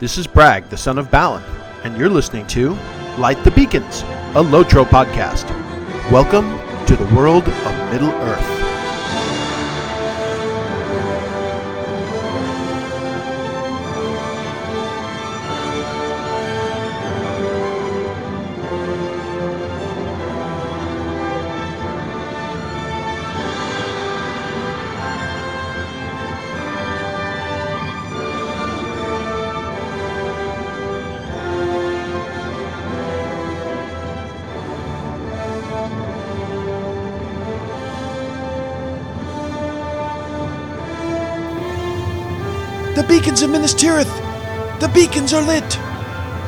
This is Bragg, the son of Balin, and you're listening to Light the Beacons, a Lotro podcast. Welcome to the world of Middle Earth. Beacons of Minas Tirith! The beacons are lit!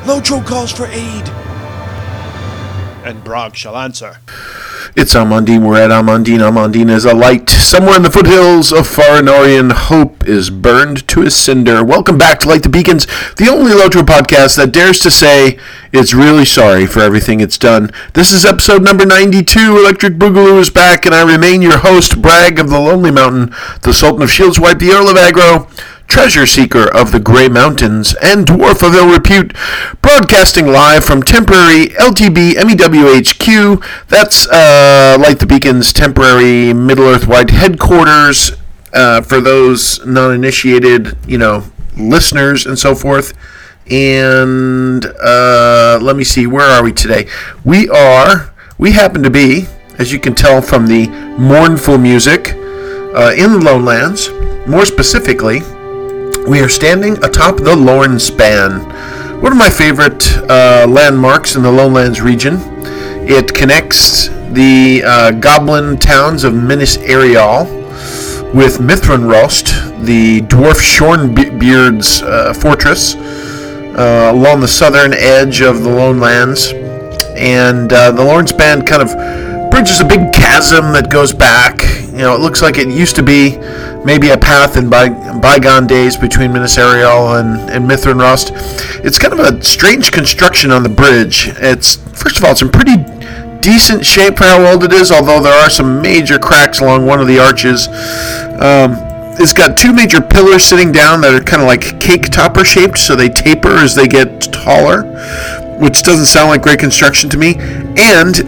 Lotro calls for aid. and Bragg shall answer. It's Amon Dîn. We're at Amon Dîn. Amandine is a light. Somewhere in the foothills of Farinorian, hope is burned to a cinder. Welcome back to Light the Beacons, the only Lotro podcast that dares to say it's really sorry for everything it's done. This is episode number 92. Electric Boogaloo is back, and I remain your host, Bragg of the Lonely Mountain, the Sultan of Shield Swipe, the Earl of Aggro, treasure seeker of the Grey Mountains, and dwarf of ill repute, broadcasting live from temporary LTB MEWHQ. That's uh, Light the Beacon's temporary Middle Earth wide headquarters. Uh, for those non-initiated, you know, listeners and so forth. And uh, let me see, where are we today? We are, we happen to be, as you can tell from the mournful music, uh, in the Lonelands. More specifically, we are standing atop the Lorne Span, one of my favorite uh, landmarks in the Lonelands region. It connects the uh, goblin towns of Minas Eriol with Mithranrost, the dwarf Shornbeard's uh, fortress, uh, along the southern edge of the Lonelands. And uh, the Lorne Span kind of bridges a big chasm that goes back. You know, it looks like it used to be maybe a path in by, bygone days between Minas Eriol and, and Mithranrost. It's kind of a strange construction on the bridge. It's first of all, it's in pretty decent shape for how old it is, although there are some major cracks along one of the arches. Um, it's got two major pillars sitting down that are kind of like cake topper shaped, so they taper as they get taller, which doesn't sound like great construction to me. And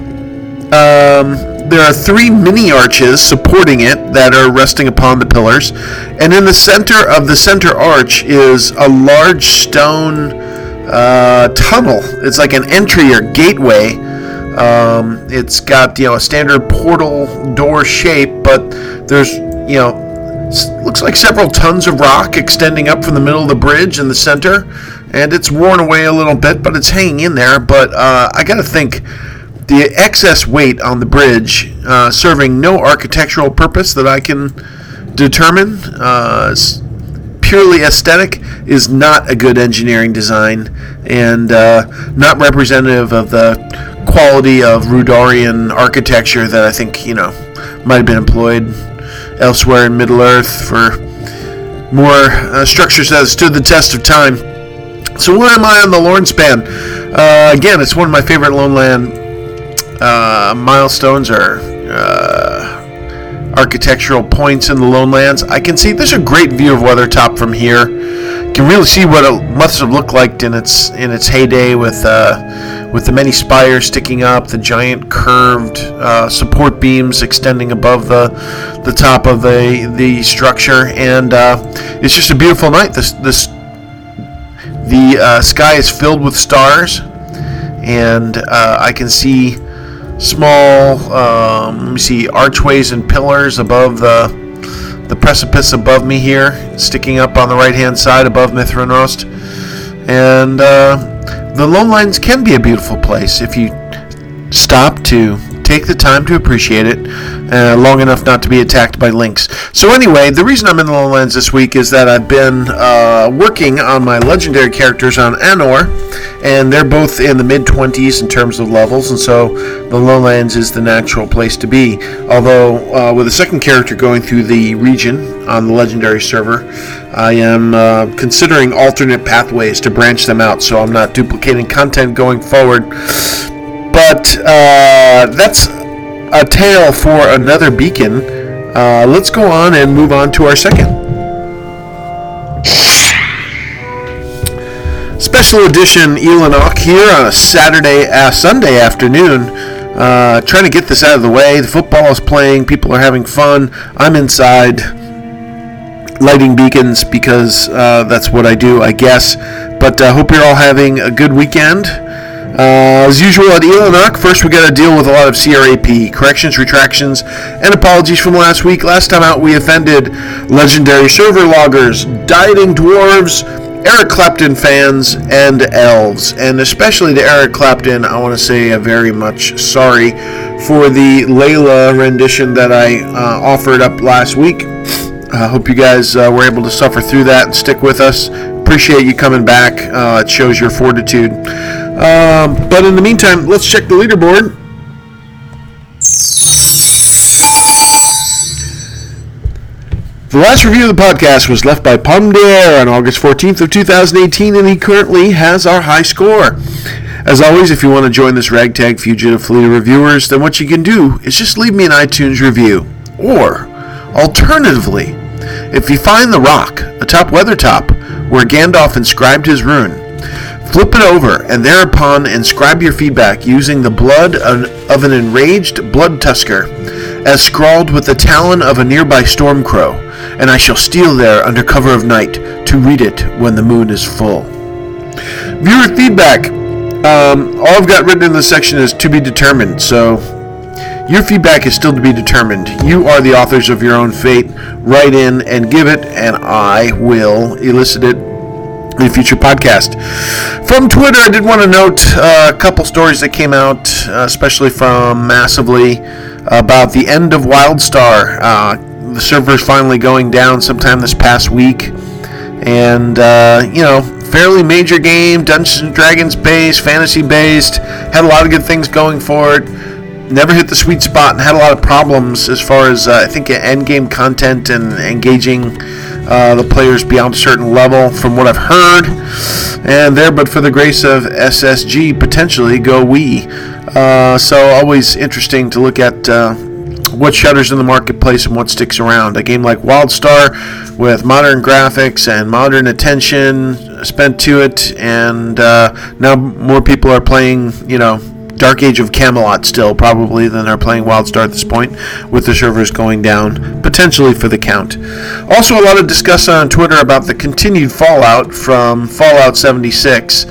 um, there are three mini arches supporting it that are resting upon the pillars, and in the center of the center arch is a large stone uh, tunnel. It's like an entry or gateway. Um, it's got you know a standard portal door shape, but there's you know looks like several tons of rock extending up from the middle of the bridge in the center, and it's worn away a little bit, but it's hanging in there. But uh, I got to think the excess weight on the bridge, uh, serving no architectural purpose that I can determine, uh, purely aesthetic, is not a good engineering design and uh, not representative of the quality of Rhudaurian architecture that I think you know might have been employed elsewhere in Middle Earth for more uh, structures that have stood the test of time. So where am I on the Lorne Span? Uh, again, it's one of my favorite Loneland uh, milestones or uh, architectural points in the Lonelands. I can see there's a great view of Weathertop from here. You can really see what it must have looked like in its in its heyday with uh, with the many spires sticking up, the giant curved uh, support beams extending above the the top of the the structure, and uh, it's just a beautiful night. This this the uh, sky is filled with stars, and I can see small, um, let me see, archways and pillars above the the precipice above me here, sticking up on the right hand side above Mithranrost. And uh, the Lonelands can be a beautiful place if you stop to take the time to appreciate it uh, long enough not to be attacked by lynx. So anyway, the reason I'm in the Lonelands this week is that I've been uh, working on my legendary characters on Anor, and they're both in the mid 20s in terms of levels, and so the Lonelands is the natural place to be. Although uh, with a second character going through the region on the legendary server, I am uh, considering alternate pathways to branch them out, so I'm not duplicating content going forward. But uh, that's a tale for another beacon. Uh, let's go on and move on to our second. special edition Eilenach here on a Saturday, uh, Sunday afternoon. Uh, trying to get this out of the way. The football is playing. People are having fun. I'm inside lighting beacons because uh, that's what I do, I guess. But uh, hope you're all having a good weekend. Uh, as usual at Eilenach, first we got to deal with a lot of CRAP, corrections, retractions, and apologies from last week. Last time out, we offended legendary server loggers, dieting dwarves, Eric Clapton fans, and elves. And especially to Eric Clapton, I want to say a very much sorry for the Layla rendition that I uh, offered up last week. I hope you guys uh, were able to suffer through that and stick with us. Appreciate you coming back. Uh, it shows your fortitude. Um, but in the meantime, let's check the leaderboard. The last review of the podcast was left by Pomdare on August 14th of 2018, and he currently has our high score. As always, if you want to join this ragtag fugitive fleet of reviewers, then what you can do is just leave me an iTunes review. Or, alternatively, if you find the rock atop Weathertop, where Gandalf inscribed his rune, Flip it over and thereupon inscribe your feedback using the blood of an enraged blood tusker, as scrawled with the talon of a nearby storm crow, and I shall steal there under cover of night to read it when the moon is full. Viewer feedback. Um, all I've got written in this section is to be determined, so your feedback is still to be determined. You are the authors of your own fate. Write in and give it, and I will elicit it the future podcast. From Twitter, I did want to note uh, a couple stories that came out, uh, especially from Massively, about the end of WildStar. Uh, the server's finally going down sometime this past week. And, uh, you know, fairly major game, Dungeons and Dragons based, fantasy based, had a lot of good things going for it. Never hit the sweet spot and had a lot of problems as far as, uh, I think, end game content and engaging uh, the players beyond a certain level, from what I've heard. And there, but for the grace of SSG, potentially go we. Uh, so always interesting to look at uh, what shutters in the marketplace and what sticks around. A game like WildStar, with modern graphics and modern attention spent to it, and uh, now more people are playing, you know, Dark Age of Camelot still, probably, than are playing WildStar at this point, with the servers going down, potentially for the count. Also, a lot of discussion on Twitter about the continued fallout from Fallout 76.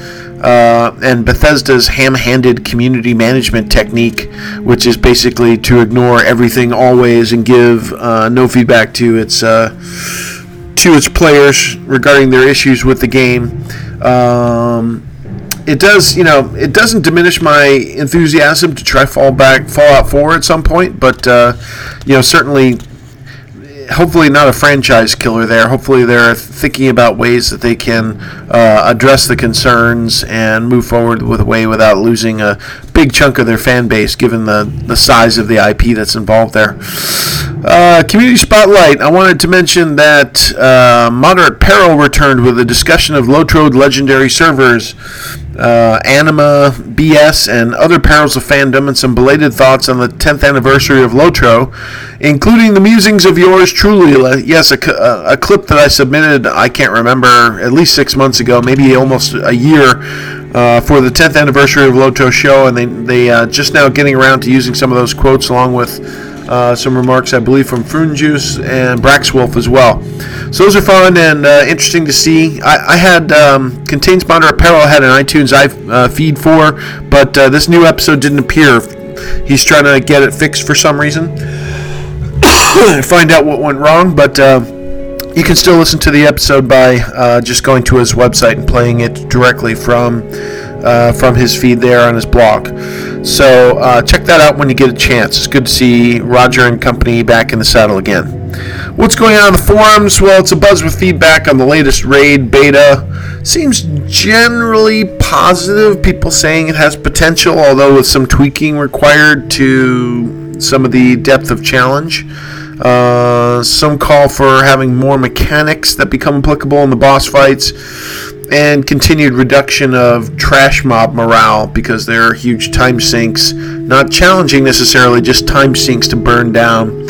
Uh, and Bethesda's ham-handed community management technique, which is basically to ignore everything always and give uh, no feedback to its uh, to its players regarding their issues with the game. Um, it does, you know, it doesn't diminish my enthusiasm to try fall back Fallout 4 at some point, but uh, you know, certainly hopefully not a franchise killer there. Hopefully they're thinking about ways that they can uh, address the concerns and move forward with a way without losing a big chunk of their fan base, given the, the size of the IP that's involved there. Uh, community Spotlight. I wanted to mention that uh, Moderate Peril returned with a discussion of Lotrode legendary servers uh, anima, BS, and other perils of fandom, and some belated thoughts on the 10th anniversary of Lotro, including the musings of yours truly. Yes, a, a, clip that I submitted, I can't remember, at least six months ago, maybe almost a year, uh, for the 10th anniversary of Lotro show, and they, they uh, just now getting around to using some of those quotes along with uh, some remarks, I believe, from Frun Juice and Braxwolf as well. So those are fun and uh, interesting to see. I, I had um, Contains Bonder Apparel I had an iTunes uh, feed for, but uh, this new episode didn't appear. He's trying to get it fixed for some reason. Find out what went wrong, but uh, you can still listen to the episode by just going to his website and playing it directly from uh, from his feed there on his blog. So uh, check that out when you get a chance. It's good to see Roger and company back in the saddle again. What's going on in the forums? Well, it's a buzz with feedback on the latest raid beta. Seems generally positive. People saying it has potential, although with some tweaking required to some of the depth of challenge. Uh, some call for having more mechanics that become applicable in the boss fights and continued reduction of trash mob morale because there are huge time sinks, not challenging necessarily, just time sinks to burn down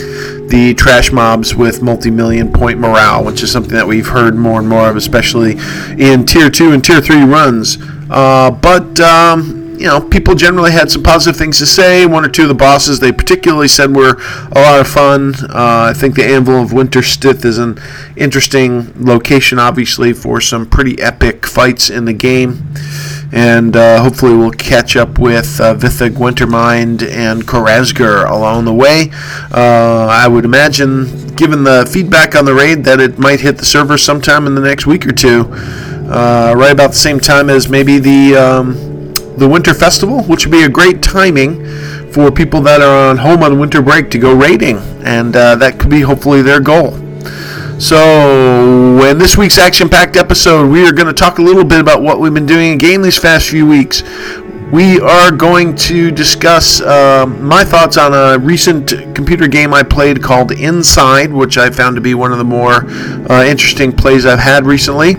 the trash mobs with multi-million point morale, which is something that we've heard more and more of, especially in tier two and tier three runs. Uh, but um, you know, people generally had some positive things to say. One or two of the bosses they particularly said were a lot of fun. Uh, I think the Anvil of Winterstith is an interesting location, obviously, for some pretty epic fights in the game. And uh, hopefully, we'll catch up with uh, Vitha Gwentermind and Korazgar along the way. Uh, I would imagine, given the feedback on the raid, that it might hit the server sometime in the next week or two. Uh, right about the same time as maybe the. Um, the Winter Festival, which would be a great timing for people that are on home on winter break to go raiding, and uh, that could be hopefully their goal. So, in this week's action packed episode, we are going to talk a little bit about what we've been doing in game these past few weeks. We are going to discuss uh, my thoughts on a recent computer game I played called Inside, which I found to be one of the more uh, interesting plays I've had recently.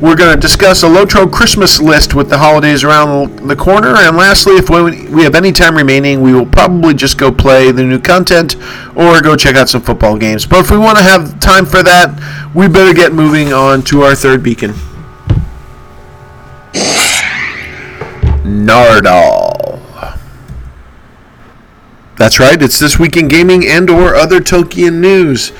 We're going to discuss a Lotro Christmas list with the holidays around the corner. And lastly, if we have any time remaining, we will probably just go play the new content or go check out some football games. But if we want to have time for that, we better get moving on to our third beacon. Nardol. That's right, it's this week in gaming and or other Tolkien news.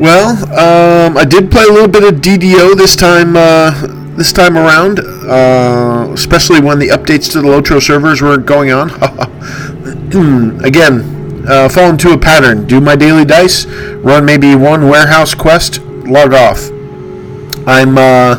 Well, um, I did play a little bit of DDO this time. Uh, this time around, uh, especially when the updates to the Lotro servers were going on. Again, uh, fall into a pattern. Do my daily dice, run maybe one warehouse quest, log off. I'm uh,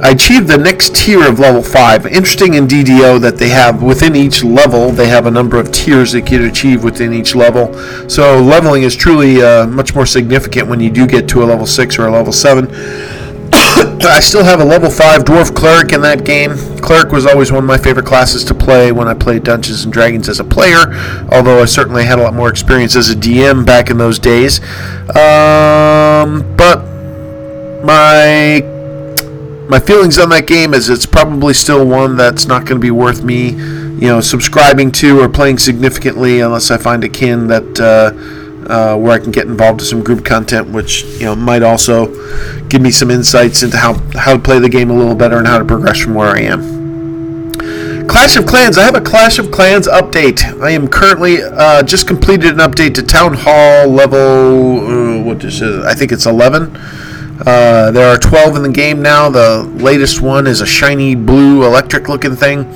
I achieved the next tier of level 5. Interesting in DDO that they have within each level, they have a number of tiers that you can achieve within each level. So leveling is truly uh, much more significant when you do get to a level 6 or a level 7. I still have a level 5 Dwarf Cleric in that game. Cleric was always one of my favorite classes to play when I played Dungeons and Dragons as a player, although I certainly had a lot more experience as a DM back in those days. Um, but my my feelings on that game is it's probably still one that's not going to be worth me, you know, subscribing to or playing significantly unless I find a kin that uh, uh, where I can get involved in some group content, which you know might also give me some insights into how how to play the game a little better and how to progress from where I am. Clash of Clans. I have a Clash of Clans update. I am currently uh, just completed an update to Town Hall level. Uh, what is it? I think it's 11. Uh, there are 12 in the game now. The latest one is a shiny blue electric looking thing.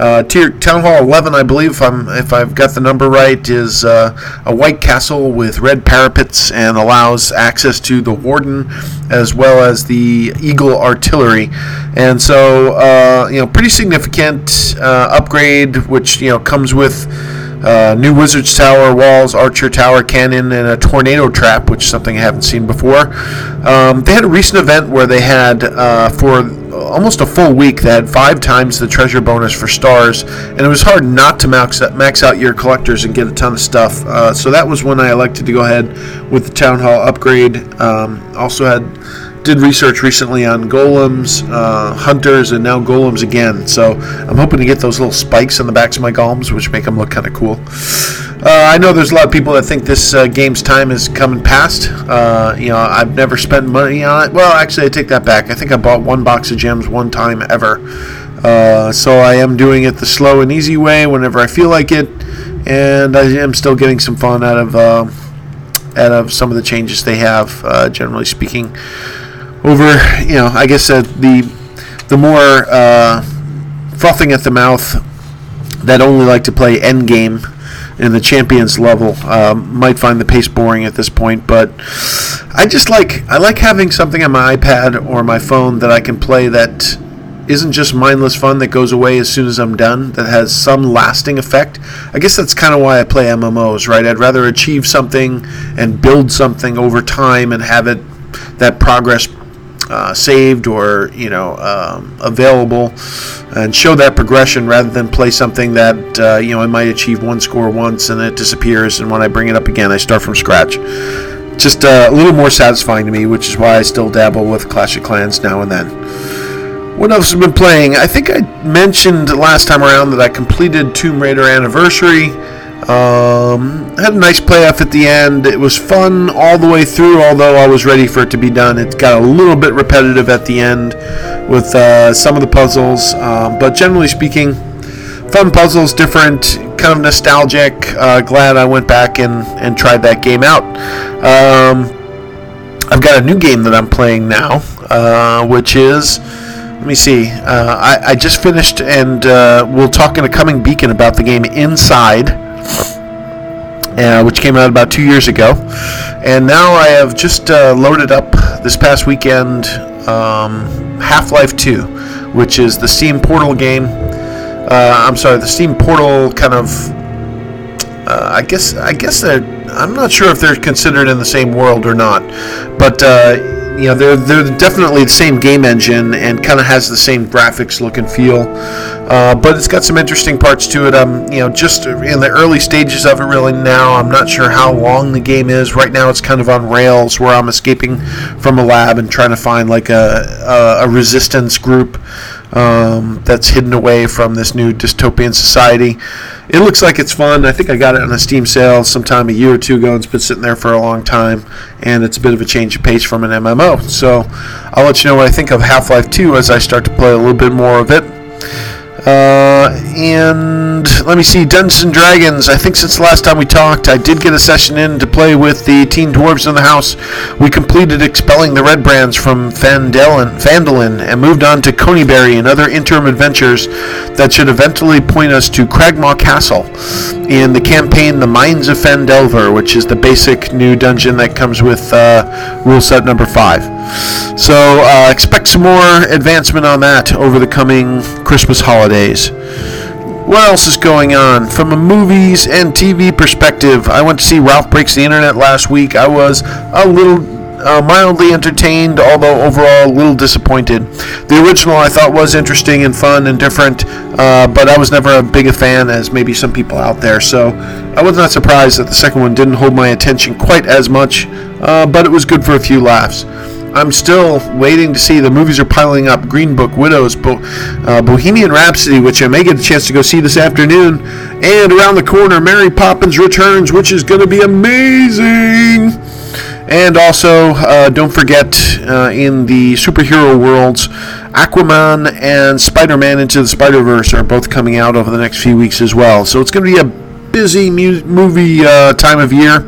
Uh, tier, Town Hall 11, I believe, if, I'm, if I've got the number right, is uh, a white castle with red parapets and allows access to the Warden as well as the Eagle Artillery. And so, uh, you know, pretty significant uh, upgrade, which, you know, comes with uh, new Wizard's Tower, walls, Archer Tower, cannon, and a tornado trap, which is something I haven't seen before. Um, they had a recent event where they had, uh, for almost a full week, they had five times the treasure bonus for stars, and it was hard not to max, max out your collectors and get a ton of stuff. Uh, so that was when I elected to go ahead with the Town Hall upgrade. Um, also had did research recently on golems, uh, hunters, and now golems again. So I'm hoping to get those little spikes on the backs of my golems, which make them look kind of cool. Uh, I know there's a lot of people that think this uh, game's time is coming past. Uh, you know, I've never spent money on it. Well, actually, I take that back. I think I bought one box of gems one time ever. Uh, so I am doing it the slow and easy way whenever I feel like it, and I am still getting some fun out of uh, out of some of the changes they have. generally speaking over, you know, I guess uh, the the more uh, frothing at the mouth that only like to play end game in the champions level um, might find the pace boring at this point, but I just like I like having something on my iPad or my phone that I can play that isn't just mindless fun that goes away as soon as I'm done, that has some lasting effect. I guess that's kind of why I play MMOs, right? I'd rather achieve something and build something over time and have it that progress uh, saved or you know um, available, and show that progression rather than play something that uh, you know I might achieve one score once and it disappears, and when I bring it up again, I start from scratch. Just uh, a little more satisfying to me, which is why I still dabble with Clash of Clans now and then. What else have been playing? I think I mentioned last time around that I completed Tomb Raider Anniversary. Um, had a nice playoff at the end. It was fun all the way through, although I was ready for it to be done. It got a little bit repetitive at the end with uh, some of the puzzles, um, but generally speaking, fun puzzles, different, kind of nostalgic. Uh, glad I went back and, and tried that game out. Um, I've got a new game that I'm playing now, uh, which is. Let me see. Uh, I, I, just finished, and uh, we'll talk in a coming beacon about the game Inside, uh, which came out about two years ago. And now I have just uh, loaded up this past weekend um, Half Life 2, which is the Steam Portal game. Uh, I'm sorry, the Steam Portal kind of. I guess I guess they're I'm not sure if they're considered in the same world or not, but uh, you know they're they're definitely the same game engine and kind of has the same graphics look and feel. Uh, but it's got some interesting parts to it. I'm you know just in the early stages of it really now. I'm not sure how long the game is. Right now it's kind of on rails where I'm escaping from a lab and trying to find like a a, a resistance group um, that's hidden away from this new dystopian society. It looks like it's fun. I think I got it on a Steam sale sometime a year or two ago. And it's been sitting there for a long time, and it's a bit of a change of pace from an MMO. So I'll let you know what I think of Half Life 2 as I start to play a little bit more of it. Uh, and let me see, Dungeons and Dragons. I think since the last time we talked, I did get a session in to play with the teen dwarves in the house. We completed expelling the red brands from Phandalin and moved on to Conyberry and other interim adventures that should eventually point us to Cragmaw Castle in the campaign The Mines of Phandelver, which is the basic new dungeon that comes with uh, rule set number 5. So uh, expect some more advancement on that over the coming Christmas holidays. What else is going on? From a movies and TV perspective, I went to see Ralph Breaks the Internet last week. I was a little uh, mildly entertained, although overall a little disappointed. The original I thought was interesting and fun and different, uh, but I was never a big a fan as maybe some people out there. So I was not surprised that the second one didn't hold my attention quite as much, uh, but it was good for a few laughs. I'm still waiting to see. The movies are piling up. Green Book, Widows, Bo- uh, Bohemian Rhapsody, which I may get a chance to go see this afternoon, and around the corner, Mary Poppins Returns, which is going to be amazing. And also, uh, don't forget, uh, in the superhero worlds, Aquaman and Spider Man Into the Spider Verse are both coming out over the next few weeks as well. So it's going to be a busy mu- movie uh, time of year.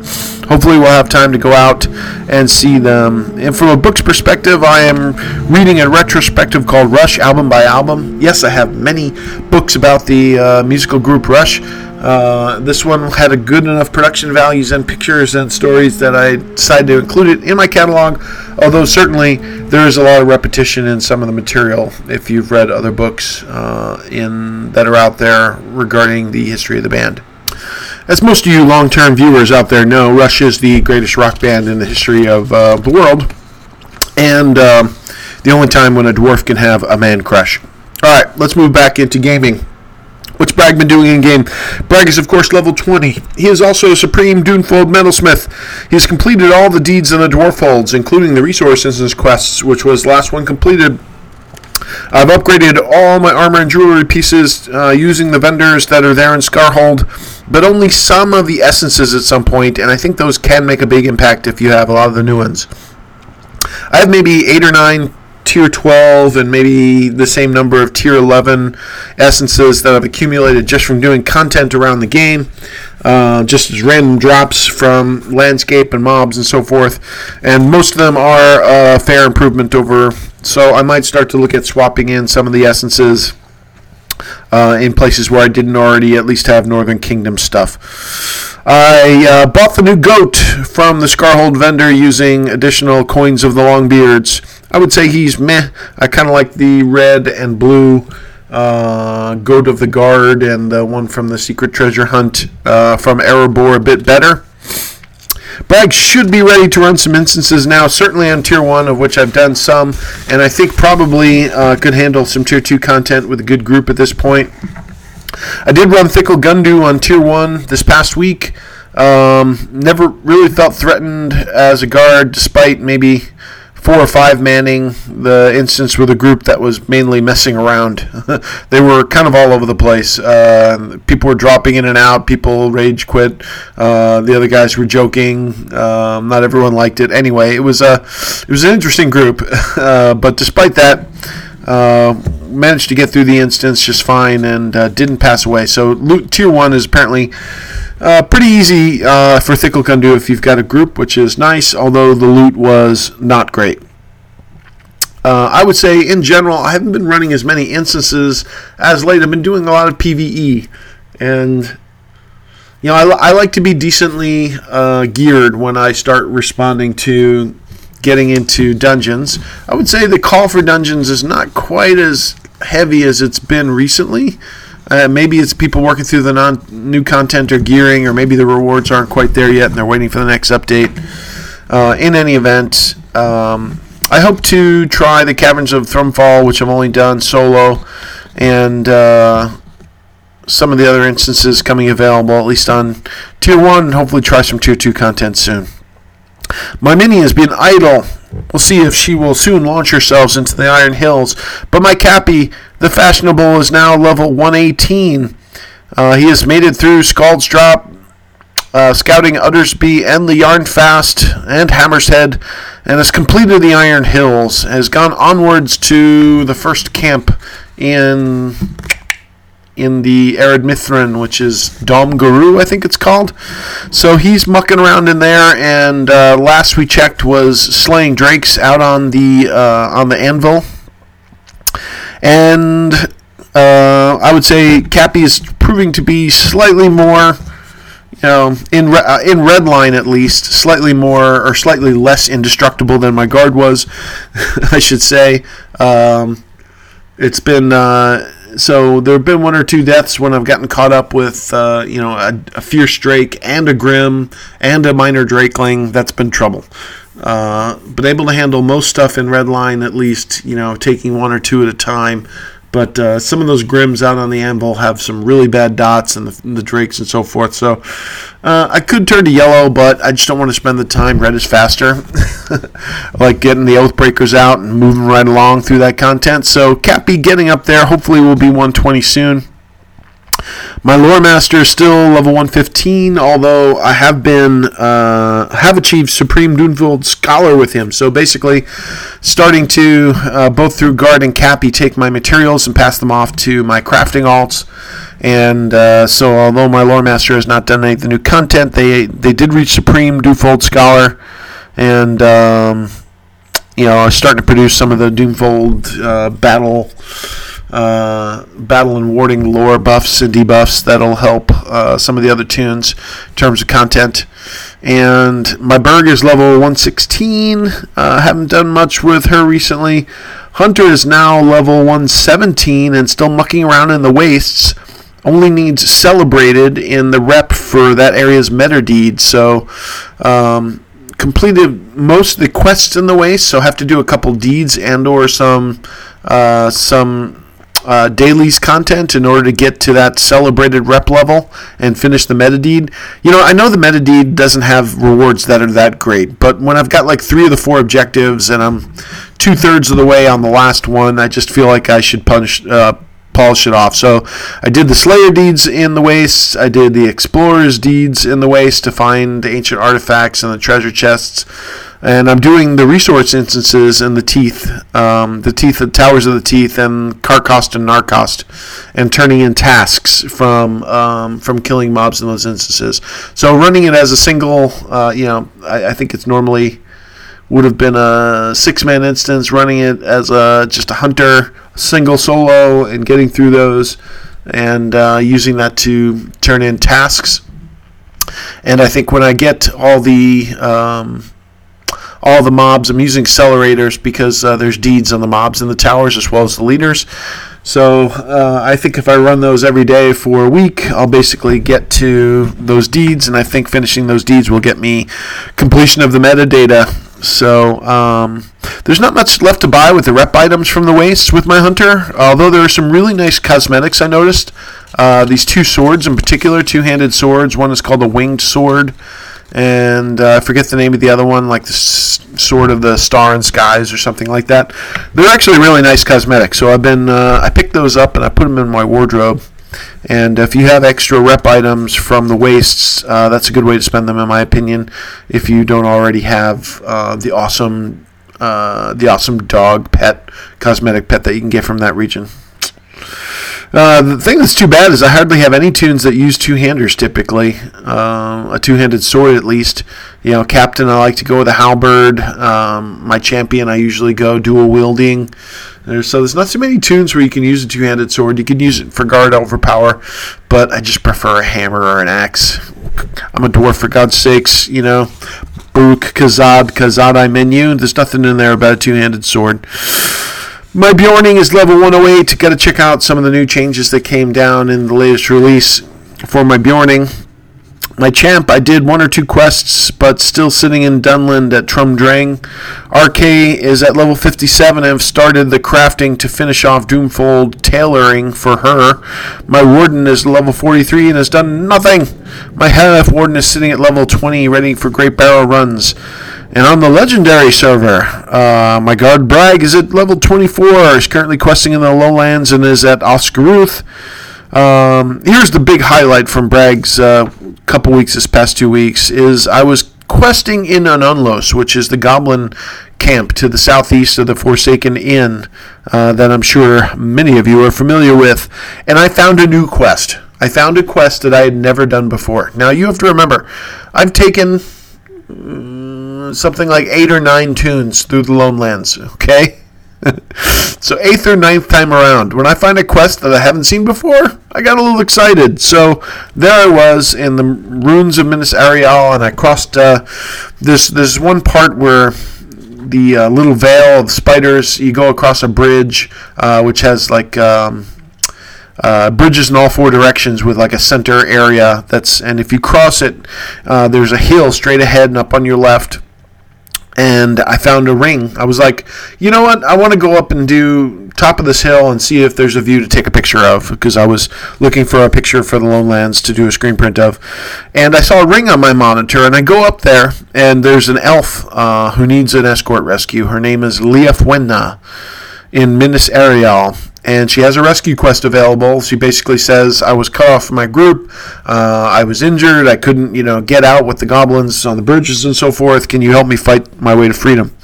Hopefully, we'll have time to go out and see them. And from a book's perspective, I am reading a retrospective called Rush Album by Album. Yes, I have many books about the uh, musical group Rush. Uh, this one had a good enough production values and pictures and stories that I decided to include it in my catalog. Although certainly there is a lot of repetition in some of the material if you've read other books uh, in that are out there regarding the history of the band. As most of you long term viewers out there know, Rush is the greatest rock band in the history of uh, the world, and uh, the only time when a dwarf can have a man crush. Alright, let's move back into gaming. What's Bragg been doing in game? Bragg is, of course, level 20. He is also a Supreme Doomfold Metalsmith. He has completed all the deeds in the Dwarf Holds, including the Resource Instance quests, which was last one completed I've upgraded all my armor and jewelry pieces uh, using the vendors that are there in Skarhald, but only some of the essences at some point, and I think those can make a big impact if you have a lot of the new ones. I have maybe eight or nine tier 12 and maybe the same number of tier 11 essences that I've accumulated just from doing content around the game, uh, just as random drops from landscape and mobs and so forth. And most of them are a fair improvement over, so I might start to look at swapping in some of the essences. Uh, in places where I didn't already at least have Northern Kingdom stuff. I uh, bought the new goat from the Skarhald vendor using additional coins of the Longbeards. I would say he's meh. I kind of like the red and blue uh, Goat of the Guard and the one from the Secret Treasure Hunt uh, from Erebor a bit better. Bragg should be ready to run some instances now, certainly on Tier 1, of which I've done some, and I think probably uh, could handle some Tier 2 content with a good group at this point. I did run Thikil-gundu on Tier 1 this past week. Um, never really felt threatened as a guard, despite maybe four or five manning the instance with a group that was mainly messing around. they were kind of all over the place. Uh, people were dropping in and out. People rage quit. Uh, the other guys were joking. Um, not everyone liked it. Anyway, it was a it was an interesting group. Uh, but despite that. Uh, managed to get through the instance just fine and uh, didn't pass away. So loot tier one is apparently uh, pretty easy uh, for Thikil-gundu if you've got a group, which is nice, although the loot was not great. Uh, I would say, in general, I haven't been running as many instances as late. I've been doing a lot of PVE, and you know, I, I like to be decently geared when I start responding to getting into dungeons. I would say the call for dungeons is not quite as heavy as it's been recently. Uh, maybe it's people working through the non new content or gearing, or maybe the rewards aren't quite there yet and they're waiting for the next update. Uh, in any event, um, I hope to try the Caverns of Thrumfall, which I've only done solo, and uh, some of the other instances coming available, at least on Tier 1. And hopefully, try some Tier 2 content soon. My Mini has been idle. We'll see if she will soon launch herself into the Iron Hills. But my Cappy, the fashionable, is now level 118. Uh, he has made it through Scald's Drop, uh, scouting Uttersby and the Yarnfast and Hammershead, and has completed the Iron Hills. Has gone onwards to the first camp in in the Ered Mithrin, which is Dom Guru, I think it's called. So he's mucking around in there, and uh, last we checked was slaying drakes out on the uh, on the anvil. And uh, I would say Cappy is proving to be slightly more, you know, in re- uh, in red line at least, slightly more or slightly less indestructible than my guard was, I should say. Um, it's been uh, so there have been one or two deaths when I've gotten caught up with, uh, you know, a, a, fierce drake and a grim and a minor drakeling. That's been trouble. Uh, been able to handle most stuff in red line at least, you know, taking one or two at a time. But uh, some of those Grims out on the anvil have some really bad dots and the, the Drakes and so forth. So uh, I could turn to yellow, but I just don't want to spend the time. Red is faster. like getting the Oathbreakers out and moving right along through that content. So Cappy getting up there. Hopefully we'll be 120 soon. My lore master is still level 115, although I have been uh, have achieved supreme Doomfold scholar with him. So basically, starting to uh, both through guard and cappy take my materials and pass them off to my crafting alts. And uh, so, although my lore master has not done any of the new content, they they did reach supreme Doomfold scholar, and um, you know, are starting to produce some of the Doomfold uh, battle uh, battle and warding lore buffs and debuffs that'll help uh, some of the other tunes in terms of content. And my Berg is level 116. Uh, haven't done much with her recently. Hunter is now level 117 and still mucking around in the wastes. Only needs celebrated in the rep for that area's meta deed. So, um, completed most of the quests in the waste. So have to do a couple deeds and or some uh, some uh, dailies content in order to get to that celebrated rep level and finish the meta deed. You know, I know the meta deed doesn't have rewards that are that great, but when I've got like three of the four objectives and I'm two thirds of the way on the last one, I just feel like I should punch. Uh, polish it off. So I did the Slayer deeds in the waste. I did the Explorers deeds in the waste to find ancient artifacts and the treasure chests and I'm doing the resource instances and the teeth, um, the teeth, the towers of the teeth, and Carchost and Narchost, and turning in tasks from um, from killing mobs in those instances. So running it as a single, uh, you know, I, I, think it's normally would have been a six man instance. Running it as a just a hunter, single solo, and getting through those, and uh, using that to turn in tasks. And I think when I get all the um, all the mobs. I'm using accelerators because uh, there's deeds on the mobs in the towers as well as the leaders. So uh, I think if I run those every day for a week, I'll basically get to those deeds, and I think finishing those deeds will get me completion of the metadata. So um, there's not much left to buy with the rep items from the waste with my hunter, although there are some really nice cosmetics I noticed. Uh, these two swords in particular, two-handed swords. One is called the winged sword and uh, I forget the name of the other one, like the s- sort of the Star and Skies or something like that. They're actually really nice cosmetics. So I've been uh, I picked those up and I put them in my wardrobe. And if you have extra rep items from the wastes, uh, that's a good way to spend them, in my opinion. If you don't already have uh, the awesome, uh, the awesome dog pet cosmetic pet that you can get from that region. Uh, the thing that's too bad is I hardly have any tunes that use two handers typically. Uh, a two handed sword, at least. You know, captain, I like to go with a halberd. Um, my champion, I usually go dual wielding. There's, so there's not too many tunes where you can use a two handed sword. You can use it for guard overpower, but I just prefer a hammer or an axe. I'm a dwarf, for God's sakes, you know. Book, Kazad, Kazad, I menu. There's nothing in there about a two handed sword. My Beorning is level 108. Got to check out some of the new changes that came down in the latest release for my Beorning. My champ, I did one or two quests, but still sitting in Dunland at Trum Dreng. RK is at level 57 and have started the crafting to finish off Doomfold tailoring for her. My Warden is level 43 and has done nothing. My Half Warden is sitting at level 20, ready for Great Barrow runs. And on the legendary server, uh, my guard Bragg is at level 24. Is currently questing in the lonelands and is at Ost Guruth. Um, here's the big highlight from Bragg's uh, couple weeks, this past two weeks, is I was questing in Ununlos, which is the goblin camp to the southeast of the Forsaken Inn uh, that I'm sure many of you are familiar with, and I found a new quest. I found a quest that I had never done before. Now you have to remember, I've taken something like eight or nine tunes through the Lone Lands. Okay, so eighth or ninth time around, when I find a quest that I haven't seen before, I got a little excited. So there I was in the ruins of Minas Eriol, and I crossed uh, this. One part where the uh, little veil of spiders. You go across a bridge, uh, which has like. Um, uh, bridges in all four directions with like a center area that's and if you cross it uh, there's a hill straight ahead and up on your left and I found a ring. I was like, you know what? I want to go up and do top of this hill and see if there's a view to take a picture of because I was looking for a picture for the Lone Lands to do a screen print of. And I saw a ring on my monitor, and I go up there, and there's an elf uh, who needs an escort rescue. Her name is Leah Fuenna in Minas Eriol, and she has a rescue quest available. She basically says, "I was cut off from my group. Uh, I was injured. I couldn't, you know, get out with the goblins on the bridges and so forth. Can you help me fight my way to freedom?"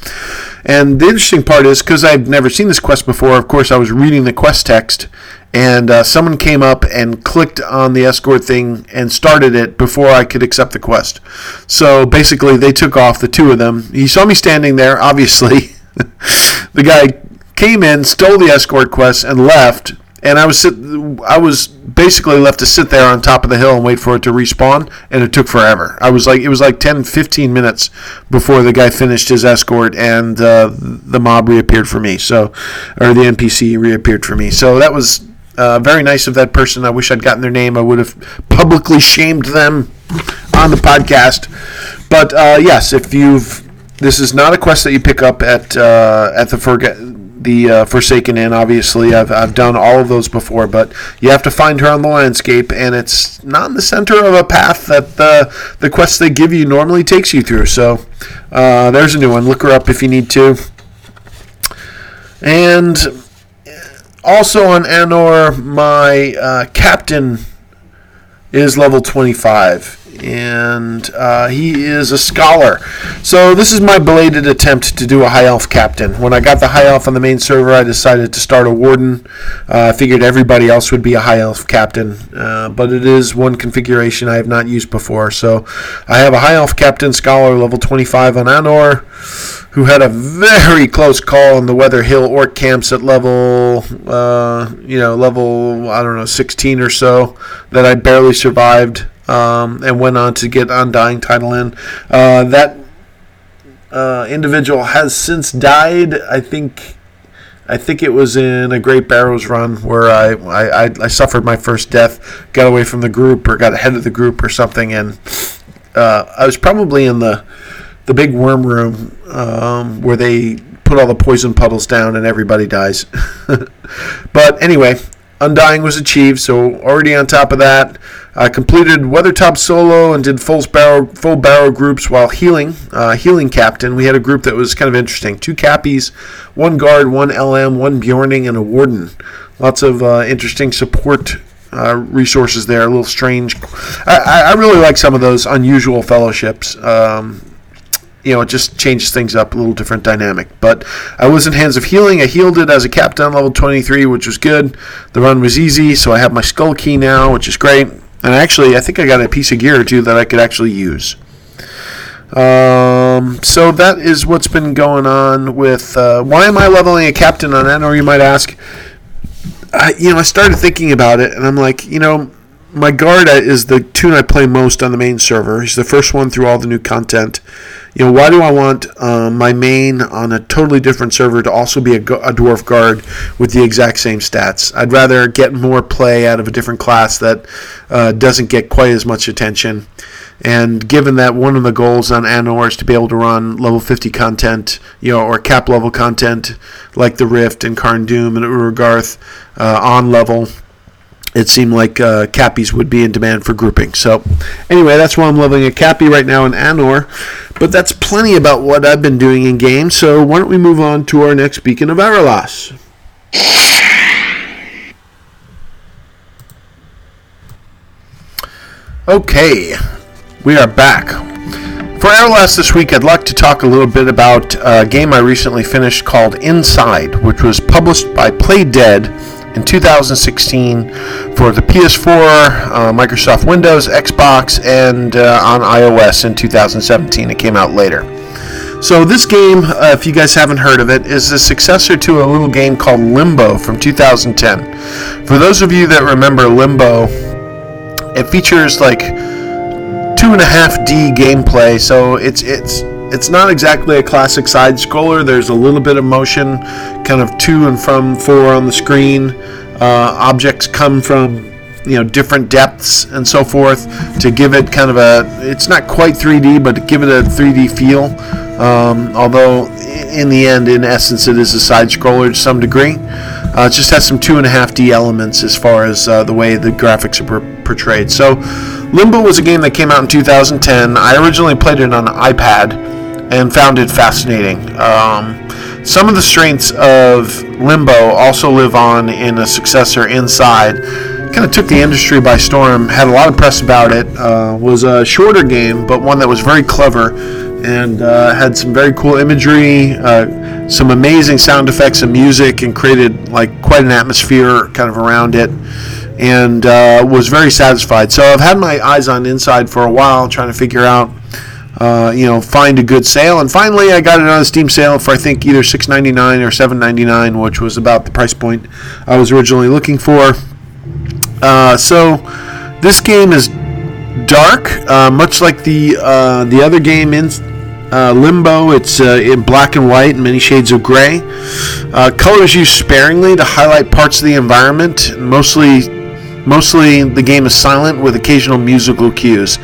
And the interesting part is, because I've never seen this quest before, of course, I was reading the quest text, and uh, someone came up and clicked on the escort thing and started it before I could accept the quest. So basically, they took off the two of them. He saw me standing there, obviously. the guy came in, stole the escort quest, and left. And I was sit, I was basically left to sit there on top of the hill and wait for it to respawn, and it took forever. I was like, it was like 10, 15 minutes before the guy finished his escort, and uh, the mob reappeared for me. So, or the NPC reappeared for me. So that was uh, very nice of that person. I wish I'd gotten their name. I would have publicly shamed them on the podcast. But uh, yes, if you've this is not a quest that you pick up at uh, at the forget the uh, Forsaken Inn. Obviously, I've I've done all of those before, but you have to find her on the landscape, and it's not in the center of a path that the the quest they give you normally takes you through. So uh, there's a new one. Look her up if you need to. And also on Anor, my uh, captain is level 25 and uh, he is a scholar. So this is my belated attempt to do a high elf captain. When I got the high elf on the main server, I decided to start a warden. Uh, I figured everybody else would be a high elf captain, uh, but it is one configuration I have not used before. So I have a high elf captain scholar level 25 on Anor. Who had a very close call on the Weather Hill Orc camps at level, uh, you know, level I don't know, 16 or so, that I barely survived um, and went on to get Undying title in. Uh, that uh, individual has since died. I think. I think it was in a Great Barrows run where I, I, I, suffered my first death, got away from the group or got ahead of the group or something, and uh, I was probably in the the big worm room um, where they put all the poison puddles down and everybody dies. but anyway, Undying was achieved, so already on top of that. I completed Weathertop solo and did full barrel full barrel groups while healing uh, healing captain. We had a group that was kind of interesting: two cappies, one guard, one LM, one Beorning, and a warden. Lots of uh, interesting support uh, resources there. A little strange. I, I, really like some of those unusual fellowships. Um, you know, it just changes things up, a little different dynamic. But I was in Hands of Healing. I healed it as a captain level 23, which was good. The run was easy, so I have my skull key now, which is great. And actually, I think I got a piece of gear or two that I could actually use. Um, so that is what's been going on with. Uh, why am I leveling a captain on that? Or you might ask. I, you know, I started thinking about it, and I'm like, you know, my guard is the tune I play most on the main server. He's the first one through all the new content. You know, why do I want um, my main on a totally different server to also be a, a, dwarf guard with the exact same stats? I'd rather get more play out of a different class that uh, doesn't get quite as much attention. And given that one of the goals on Anor is to be able to run level 50 content, you know, or cap level content like the Rift and Carn Dûm and Urugarth uh, on level, it seemed like uh, Cappies would be in demand for grouping. So, anyway, that's why I'm leveling a Cappy right now in Anor. But that's plenty about what I've been doing in game. So, why don't we move on to our next beacon of Erelas? Okay, we are back. For Erelas this week, I'd like to talk a little bit about a game I recently finished called Inside, which was published by Playdead in 2016 for the PS4, uh, Microsoft Windows, Xbox, and uh, on iOS in 2017. It came out later. So this game, uh, if you guys haven't heard of it, is the successor to a little game called Limbo from 2010. For those of you that remember Limbo, it features like two and a half D gameplay, so it's it's it's not exactly a classic side scroller. There's a little bit of motion, kind of to and from four on the screen. Uh, objects come from you know different depths and so forth to give it kind of a. It's not quite 3D, but to give it a 3D feel. Um, although in the end, in essence, it is a side scroller to some degree. Uh, it just has some two and a half D elements as far as uh, the way the graphics are per- portrayed. So, Limbo was a game that came out in 2010. I originally played it on an iPad and found it fascinating. Um, some of the strengths of Limbo also live on in a successor Inside. Kind of took the industry by storm. Had a lot of press about it. Uh, was a shorter game, but one that was very clever and uh, had some very cool imagery, uh, some amazing sound effects and music, and created like quite an atmosphere kind of around it. And uh, was very satisfied. So I've had my eyes on Inside for a while, trying to figure out uh, you know, find a good sale. And finally, I got it on a Steam sale for I think either six ninety nine or seven ninety nine, which was about the price point I was originally looking for. Uh, so this game is dark, uh, much like the uh, the other game in uh, Limbo. It's uh, in black and white and many shades of gray. colors used sparingly to highlight parts of the environment, mostly Mostly, the game is silent with occasional musical cues.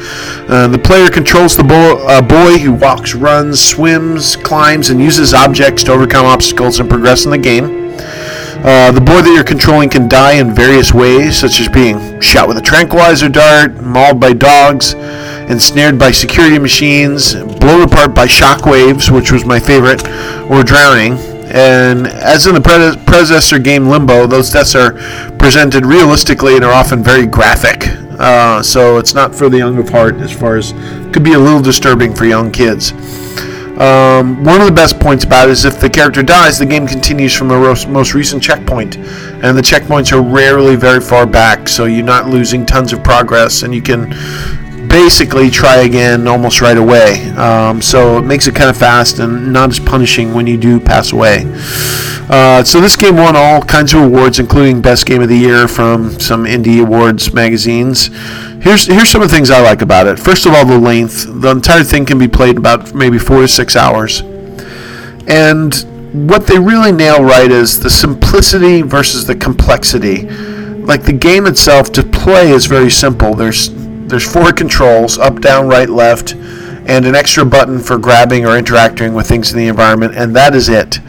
Uh, the player controls the bo- uh, boy who walks, runs, swims, climbs, and uses objects to overcome obstacles and progress in the game. Uh, the boy that you're controlling can die in various ways, such as being shot with a tranquilizer dart, mauled by dogs, ensnared by security machines, blown apart by shockwaves, which was my favorite, or drowning. And as in the predecessor game Limbo, those deaths are presented realistically and are often very graphic. Uh, so it's not for the young of heart as far as could be a little disturbing for young kids. Um, one of the best points about it is if the character dies, the game continues from the most recent checkpoint, and the checkpoints are rarely very far back, so you're not losing tons of progress, and you can basically try again almost right away. Um, so it makes it kind of fast and not as punishing when you do pass away. Uh, so this game won all kinds of awards, including Best Game of the Year from some indie awards magazines. Here's here's some of the things I like about it. First of all, the length. The entire thing can be played about maybe four to six hours, and what they really nail right is the simplicity versus the complexity. Like the game itself to play is very simple. There's there's four controls up, down, right, left, and an extra button for grabbing or interacting with things in the environment, and that is it.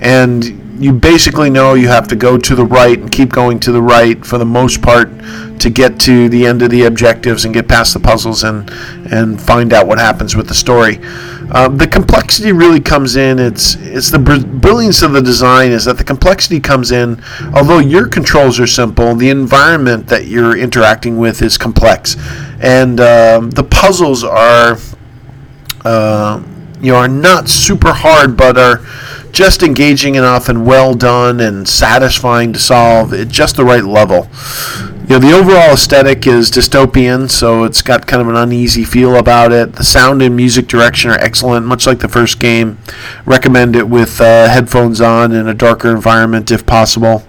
And you basically know you have to go to the right and keep going to the right for the most part to get to the end of the objectives and get past the puzzles and and find out what happens with the story. Um, the complexity really comes in. It's it's the br- brilliance of the design is that the complexity comes in. Although your controls are simple, the environment that you're interacting with is complex, and um, the puzzles are uh, you know are not super hard, but are just engaging enough and well done and satisfying to solve at just the right level. You know, the overall aesthetic is dystopian, so it's got kind of an uneasy feel about it. The sound and music direction are excellent, much like the first game. Recommend it with uh, headphones on in a darker environment if possible.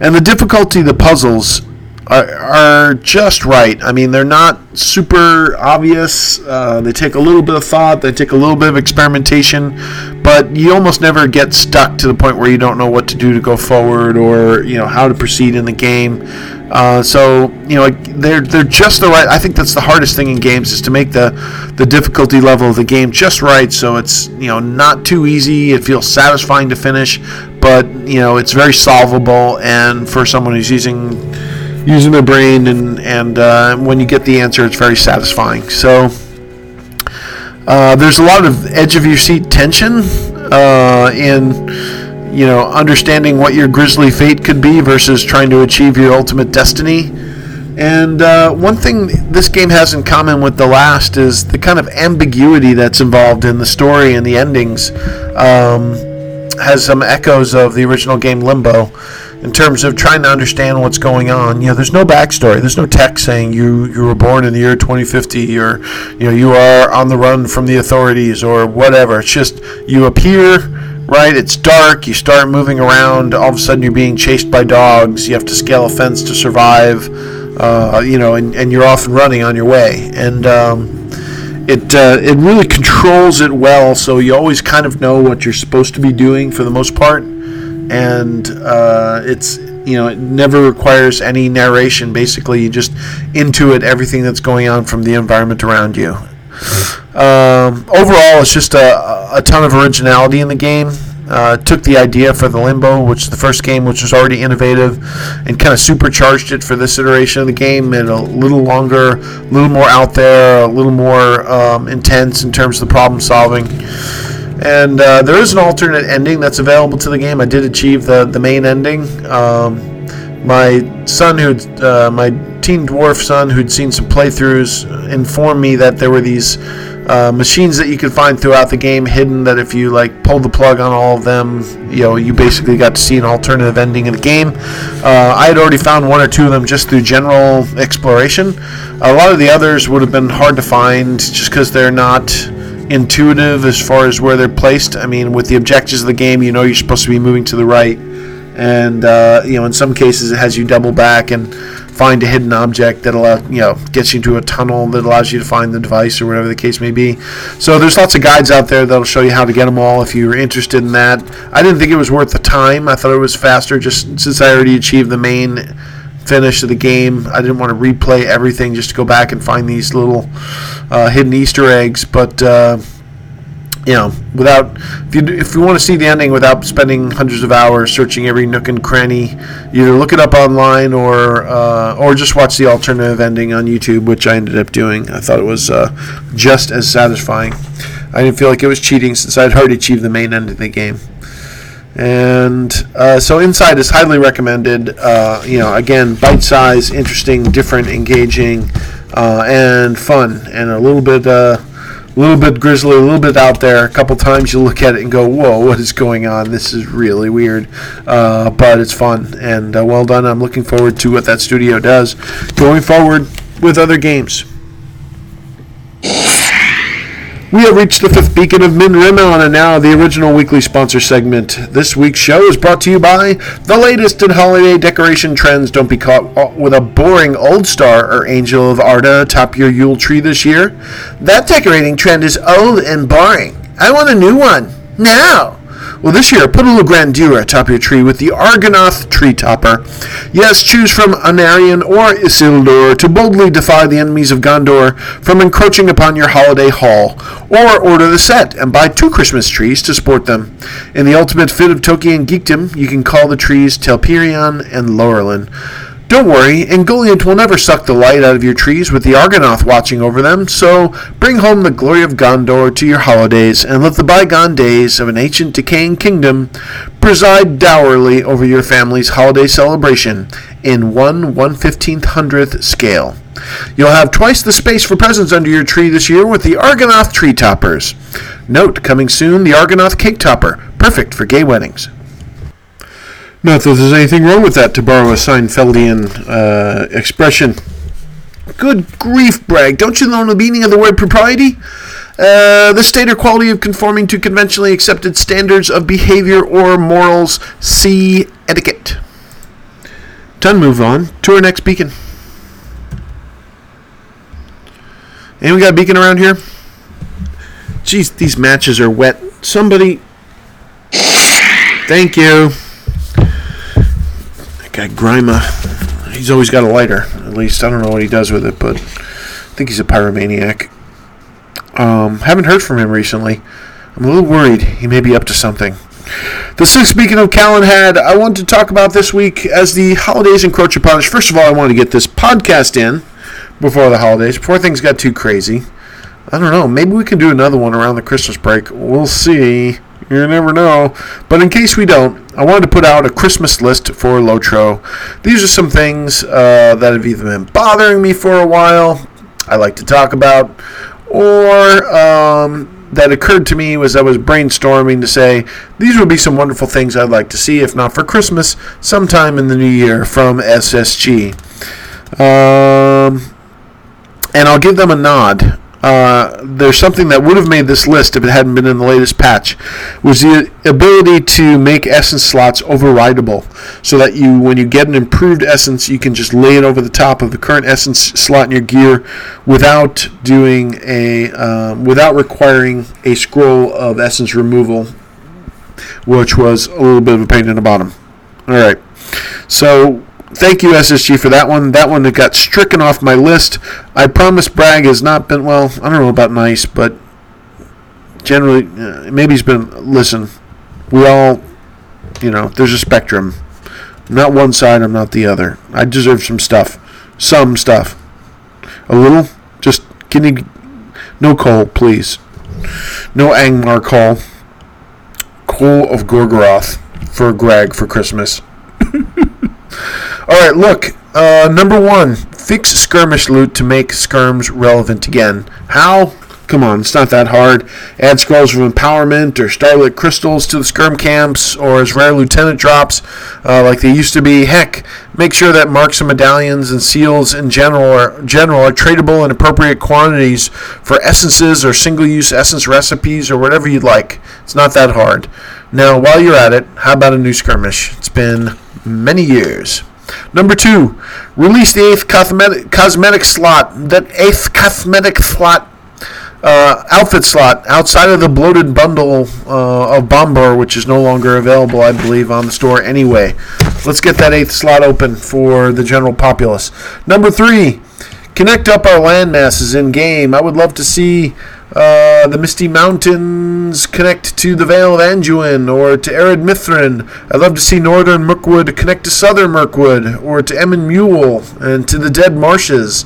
And the difficulty of the puzzles are, are just right. I mean, they're not super obvious. Uh, they take a little bit of thought, they take a little bit of experimentation, but you almost never get stuck to the point where you don't know what to do to go forward or you know how to proceed in the game. Uh, so you know they're they're just the right. I think that's the hardest thing in games is to make the the difficulty level of the game just right, so it's you know not too easy. It feels satisfying to finish, but you know it's very solvable. And for someone who's using using their brain and and uh, when you get the answer, it's very satisfying. So uh, there's a lot of edge of your seat tension uh, in you know understanding what your grisly fate could be versus trying to achieve your ultimate destiny. And uh, one thing this game has in common with the last is the kind of ambiguity that's involved in the story and the endings. Um, has some echoes of the original game Limbo in terms of trying to understand what's going on. You know, there's no backstory. There's no text saying you you were born in the year 2050 or you know you are on the run from the authorities or whatever. It's just you appear right? It's dark. You start moving around. All of a sudden, you're being chased by dogs. You have to scale a fence to survive. Uh, you know, and, and you're off and running on your way. And um, it uh, it really controls it well, so you always kind of know what you're supposed to be doing for the most part and uh, it's you know it never requires any narration. Basically, you just intuit everything that's going on from the environment around you. Um, overall, it's just a, a ton of originality in the game. Uh, took the idea for the Limbo, which the first game, which was already innovative, and kind of supercharged it for this iteration of the game, made it a little longer, a little more out there, a little more um, intense in terms of the problem solving. And uh, there is an alternate ending that's available to the game. I did achieve the, the main ending. Um, my son, who uh, my teen dwarf son, who'd seen some playthroughs, informed me that there were these uh, machines that you could find throughout the game hidden. That if you like pulled the plug on all of them, you know, you basically got to see an alternative ending of the game. Uh, I had already found one or two of them just through general exploration. A lot of the others would have been hard to find just because they're not intuitive as far as where they're placed. I mean, with the objectives of the game, you know you're supposed to be moving to the right, and uh, you know in some cases it has you double back and find a hidden object that allow you know gets you into a tunnel that allows you to find the device or whatever the case may be. So there's lots of guides out there that'll show you how to get them all if you're interested in that. I didn't think it was worth the time. I thought it was faster just since I already achieved the main finish of the game. I didn't want to replay everything just to go back and find these little uh, hidden Easter eggs. But uh, you know, without if you if you want to see the ending without spending hundreds of hours searching every nook and cranny, either look it up online or uh, or just watch the alternative ending on YouTube, which I ended up doing. I thought it was uh, just as satisfying. I didn't feel like it was cheating since I'd already achieved the main end of the game. And uh, so Inside is highly recommended. Uh, you know, again, bite size, interesting, different, engaging, uh, and fun, and a little bit, uh, a little bit grisly, a little bit out there. A couple times you look at it and go, "Whoa, what is going on? This is really weird," uh, but it's fun and uh, well done. I'm looking forward to what that studio does going forward with other games. We have reached the fifth beacon of Min-Rimmon, and now the original weekly sponsor segment. This week's show is brought to you by the latest in holiday decoration trends. Don't be caught uh, with a boring old star or angel of Arda atop your Yule tree this year. That decorating trend is old and boring. I want a new one now. Well, this year, put a little grandeur atop your tree with the Argonath Tree Topper. Yes, choose from Anarion or Isildur to boldly defy the enemies of Gondor from encroaching upon your holiday hall, or order the set and buy two Christmas trees to sport them. In the ultimate fit of Tolkien geekdom, you can call the trees Telperion and Laurelin. Don't worry, Ungoliant will never suck the light out of your trees with the Argonath watching over them, so bring home the glory of Gondor to your holidays and let the bygone days of an ancient decaying kingdom preside dourly over your family's holiday celebration in one one fifteenth hundredth scale. You'll have twice the space for presents under your tree this year with the Argonath tree toppers. Note, coming soon, the Argonath cake topper, perfect for gay weddings. Not that there's anything wrong with that, to borrow a Seinfeldian uh, expression. Good grief, Bragg. Don't you know the meaning of the word propriety? Uh, the state or quality of conforming to conventionally accepted standards of behavior or morals. See etiquette. Done. Move on to our next beacon. Anyone got a beacon around here? Jeez, these matches are wet. Somebody. Thank you. Guy Grima. He's always got a lighter. At least I don't know what he does with it, but I think he's a pyromaniac. Um, haven't heard from him recently. I'm a little worried. He may be up to something. The sixth beacon of Calenhad I want to talk about this week as the holidays encroach upon us. First of all, I want to get this podcast in before the holidays, before things got too crazy. I don't know. Maybe we can do another one around the Christmas break. We'll see. You never know. But in case we don't, I wanted to put out a Christmas list for Lotro. These are some things uh, that have either been bothering me for a while, I like to talk about, or um, that occurred to me as I was brainstorming to say these would be some wonderful things I'd like to see, if not for Christmas, sometime in the new year from SSG. Um, and I'll give them a nod. Uh, there's something that would have made this list if it hadn't been in the latest patch was the ability to make essence slots overridable so that you when you get an improved essence you can just lay it over the top of the current essence slot in your gear without doing a um, without requiring a scroll of essence removal which was a little bit of a pain in the bottom. All right. So thank you SSG for that one. That one that got stricken off my list. I promise Bragg has not been well. I don't know about nice, but generally uh, maybe he's been. Listen, we all, you know, there's a spectrum. I'm not one side. I'm not the other. I deserve some stuff, some stuff, a little. Just can you? No coal, please. No Angmar coal. Coal of Gorgoroth for Greg for Christmas. All right, look. Uh, number one, fix skirmish loot to make skirms relevant again. How? Come on, it's not that hard. Add scrolls of empowerment or starlit crystals to the skirm camps, or as rare lieutenant drops, uh, like they used to be. Heck, make sure that marks and medallions and seals in general are general are tradable in appropriate quantities for essences or single-use essence recipes or whatever you'd like. It's not that hard. Now, while you're at it, how about a new skirmish? It's been many years. Number two, release the eighth cosmetic, cosmetic slot. That eighth cosmetic slot, uh, outfit slot, outside of the bloated bundle uh, of Bombur, which is no longer available, I believe, on the store anyway. Let's get that eighth slot open for the general populace. Number three, connect up our land masses in game. I would love to see uh, the Misty Mountains connect to the Vale of Anduin or to Ered Mithrin. I'd love to see Northern Mirkwood connect to Southern Mirkwood or to Emyn Muil and to the Dead Marshes.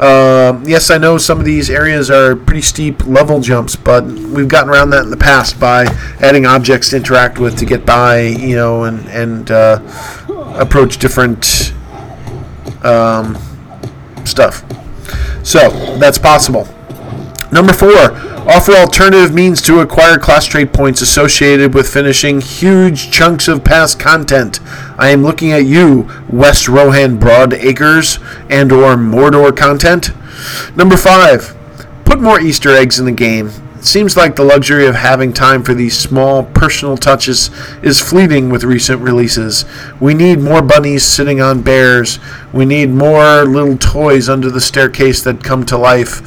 Uh, yes, I know some of these areas are pretty steep level jumps, but we've gotten around that in the past by adding objects to interact with to get by, you know, and and uh, approach different um, stuff. So that's possible. Number four, offer alternative means to acquire class trait points associated with finishing huge chunks of past content. I am looking at you, West Rohan Broad Acres and or Mordor content. Number five, put more Easter eggs in the game. It seems like the luxury of having time for these small personal touches is fleeting with recent releases. We need more bunnies sitting on bears. We need more little toys under the staircase that come to life.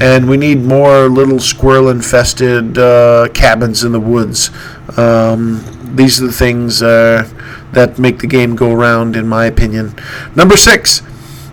And we need more little squirrel infested uh, cabins in the woods. Um, these are the things uh, that make the game go round, in my opinion. Number six.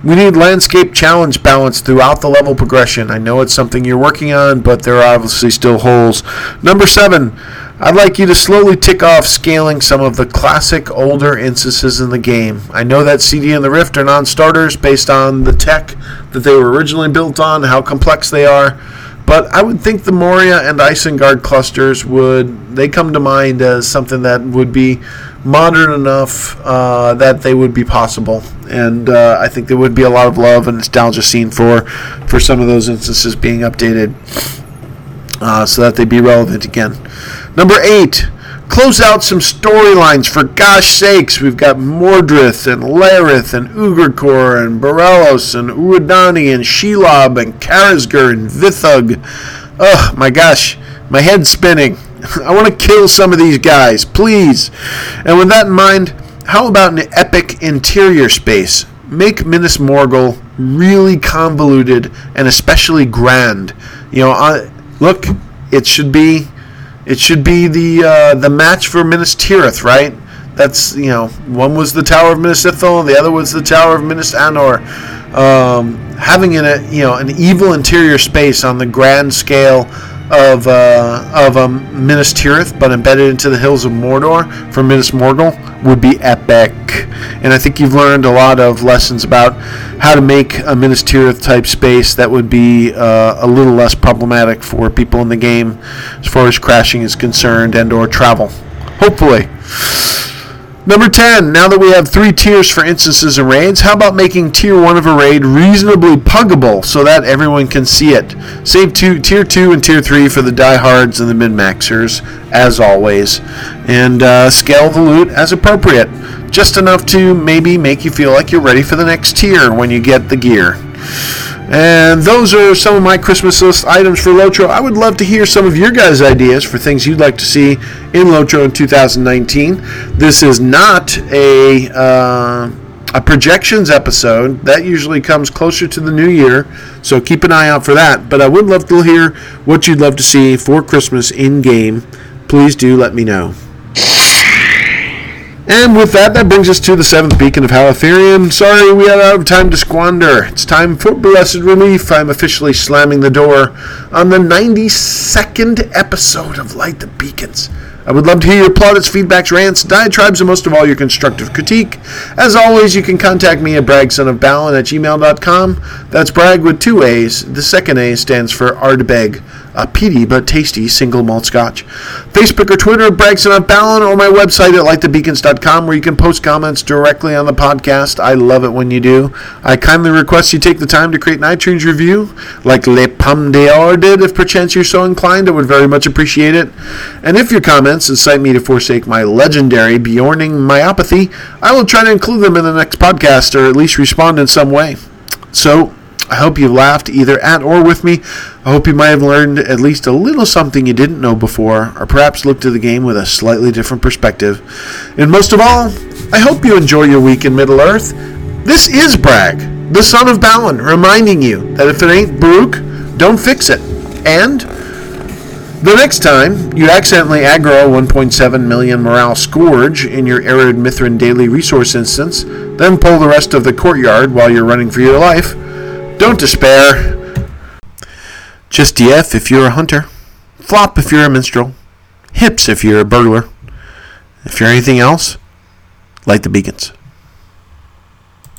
We need landscape challenge balance throughout the level progression. I know it's something you're working on, but there are obviously still holes. Number seven, I'd like you to slowly tick off scaling some of the classic older instances in the game. I know that CD and the Rift are non starters based on the tech that they were originally built on, how complex they are. But I would think the Moria and Isengard clusters would they come to mind as something that would be modern enough uh, that they would be possible, and uh, I think there would be a lot of love and nostalgia seen for for some of those instances being updated, uh, so that they be relevant again. Number eight. Close out some storylines for gosh sakes. We've got Mordirith and Lareth and Ugarkor and Borellos and Uradani and Shelob and Karazgur and Vithug. Oh my gosh, my head's spinning. I want to kill some of these guys, please. And with that in mind, how about an epic interior space? Make Minas Morgul really convoluted and especially grand. You know, uh, look, it should be, it should be the uh, the match for Minas Tirith, right? That's you know, one was the Tower of Minas Ithil, the other was the Tower of Minas Anor. Um, having in a you know an evil interior space on the grand scale of uh, of um, Minas Tirith, but embedded into the hills of Mordor from Minas Morgul would be epic. And I think you've learned a lot of lessons about how to make a Minas Tirith type space that would be uh, a little less problematic for people in the game as far as crashing is concerned and or travel. Hopefully. Number 10, now that we have three tiers for instances and raids, how about making tier 1 of a raid reasonably puggable so that everyone can see it? Save two, tier 2 and tier 3 for the diehards and the min-maxers, as always, and uh, scale the loot as appropriate. Just enough to maybe make you feel like you're ready for the next tier when you get the gear. And those are some of my Christmas list items for Lotro. I would love to hear some of your guys' ideas for things you'd like to see in Lotro in 2019. This is not a uh, a projections episode. That usually comes closer to the new year, so keep an eye out for that. But I would love to hear what you'd love to see for Christmas in game. Please do let me know. And with that, that brings us to the seventh beacon of Halifirien. Sorry, we had out of time to squander. It's time for blessed relief. I'm officially slamming the door on the 92nd episode of Light the Beacons. I would love to hear your plaudits, feedbacks, rants, diatribes, and most of all, your constructive critique. As always, you can contact me at bragsonofbalin at gmail.com. That's brag with two A's. The second A stands for Ardbeg, a peaty but tasty single malt scotch. Facebook or Twitter, at Bragson of Ballon, or my website at lightthebeacons.com where you can post comments directly on the podcast. I love it when you do. I kindly request you take the time to create an iTunes review, like Le Pomme d'Or did, if perchance you're so inclined. I would very much appreciate it. And if your comments incite me to forsake my legendary Beorning myopathy, I will try to include them in the next podcast or at least respond in some way. So, I hope you laughed either at or with me. I hope you might have learned at least a little something you didn't know before, or perhaps looked at the game with a slightly different perspective. And most of all, I hope you enjoy your week in Middle Earth. This is Bragg, the son of Balin, reminding you that if it ain't Baruk, don't fix it. And the next time you accidentally aggro 1.7 million morale scourge in your Ered Mithrin daily resource instance, then pull the rest of the courtyard while you're running for your life, don't despair. Just DF if you're a hunter, flop if you're a minstrel, hips if you're a burglar. If you're anything else, light the beacons.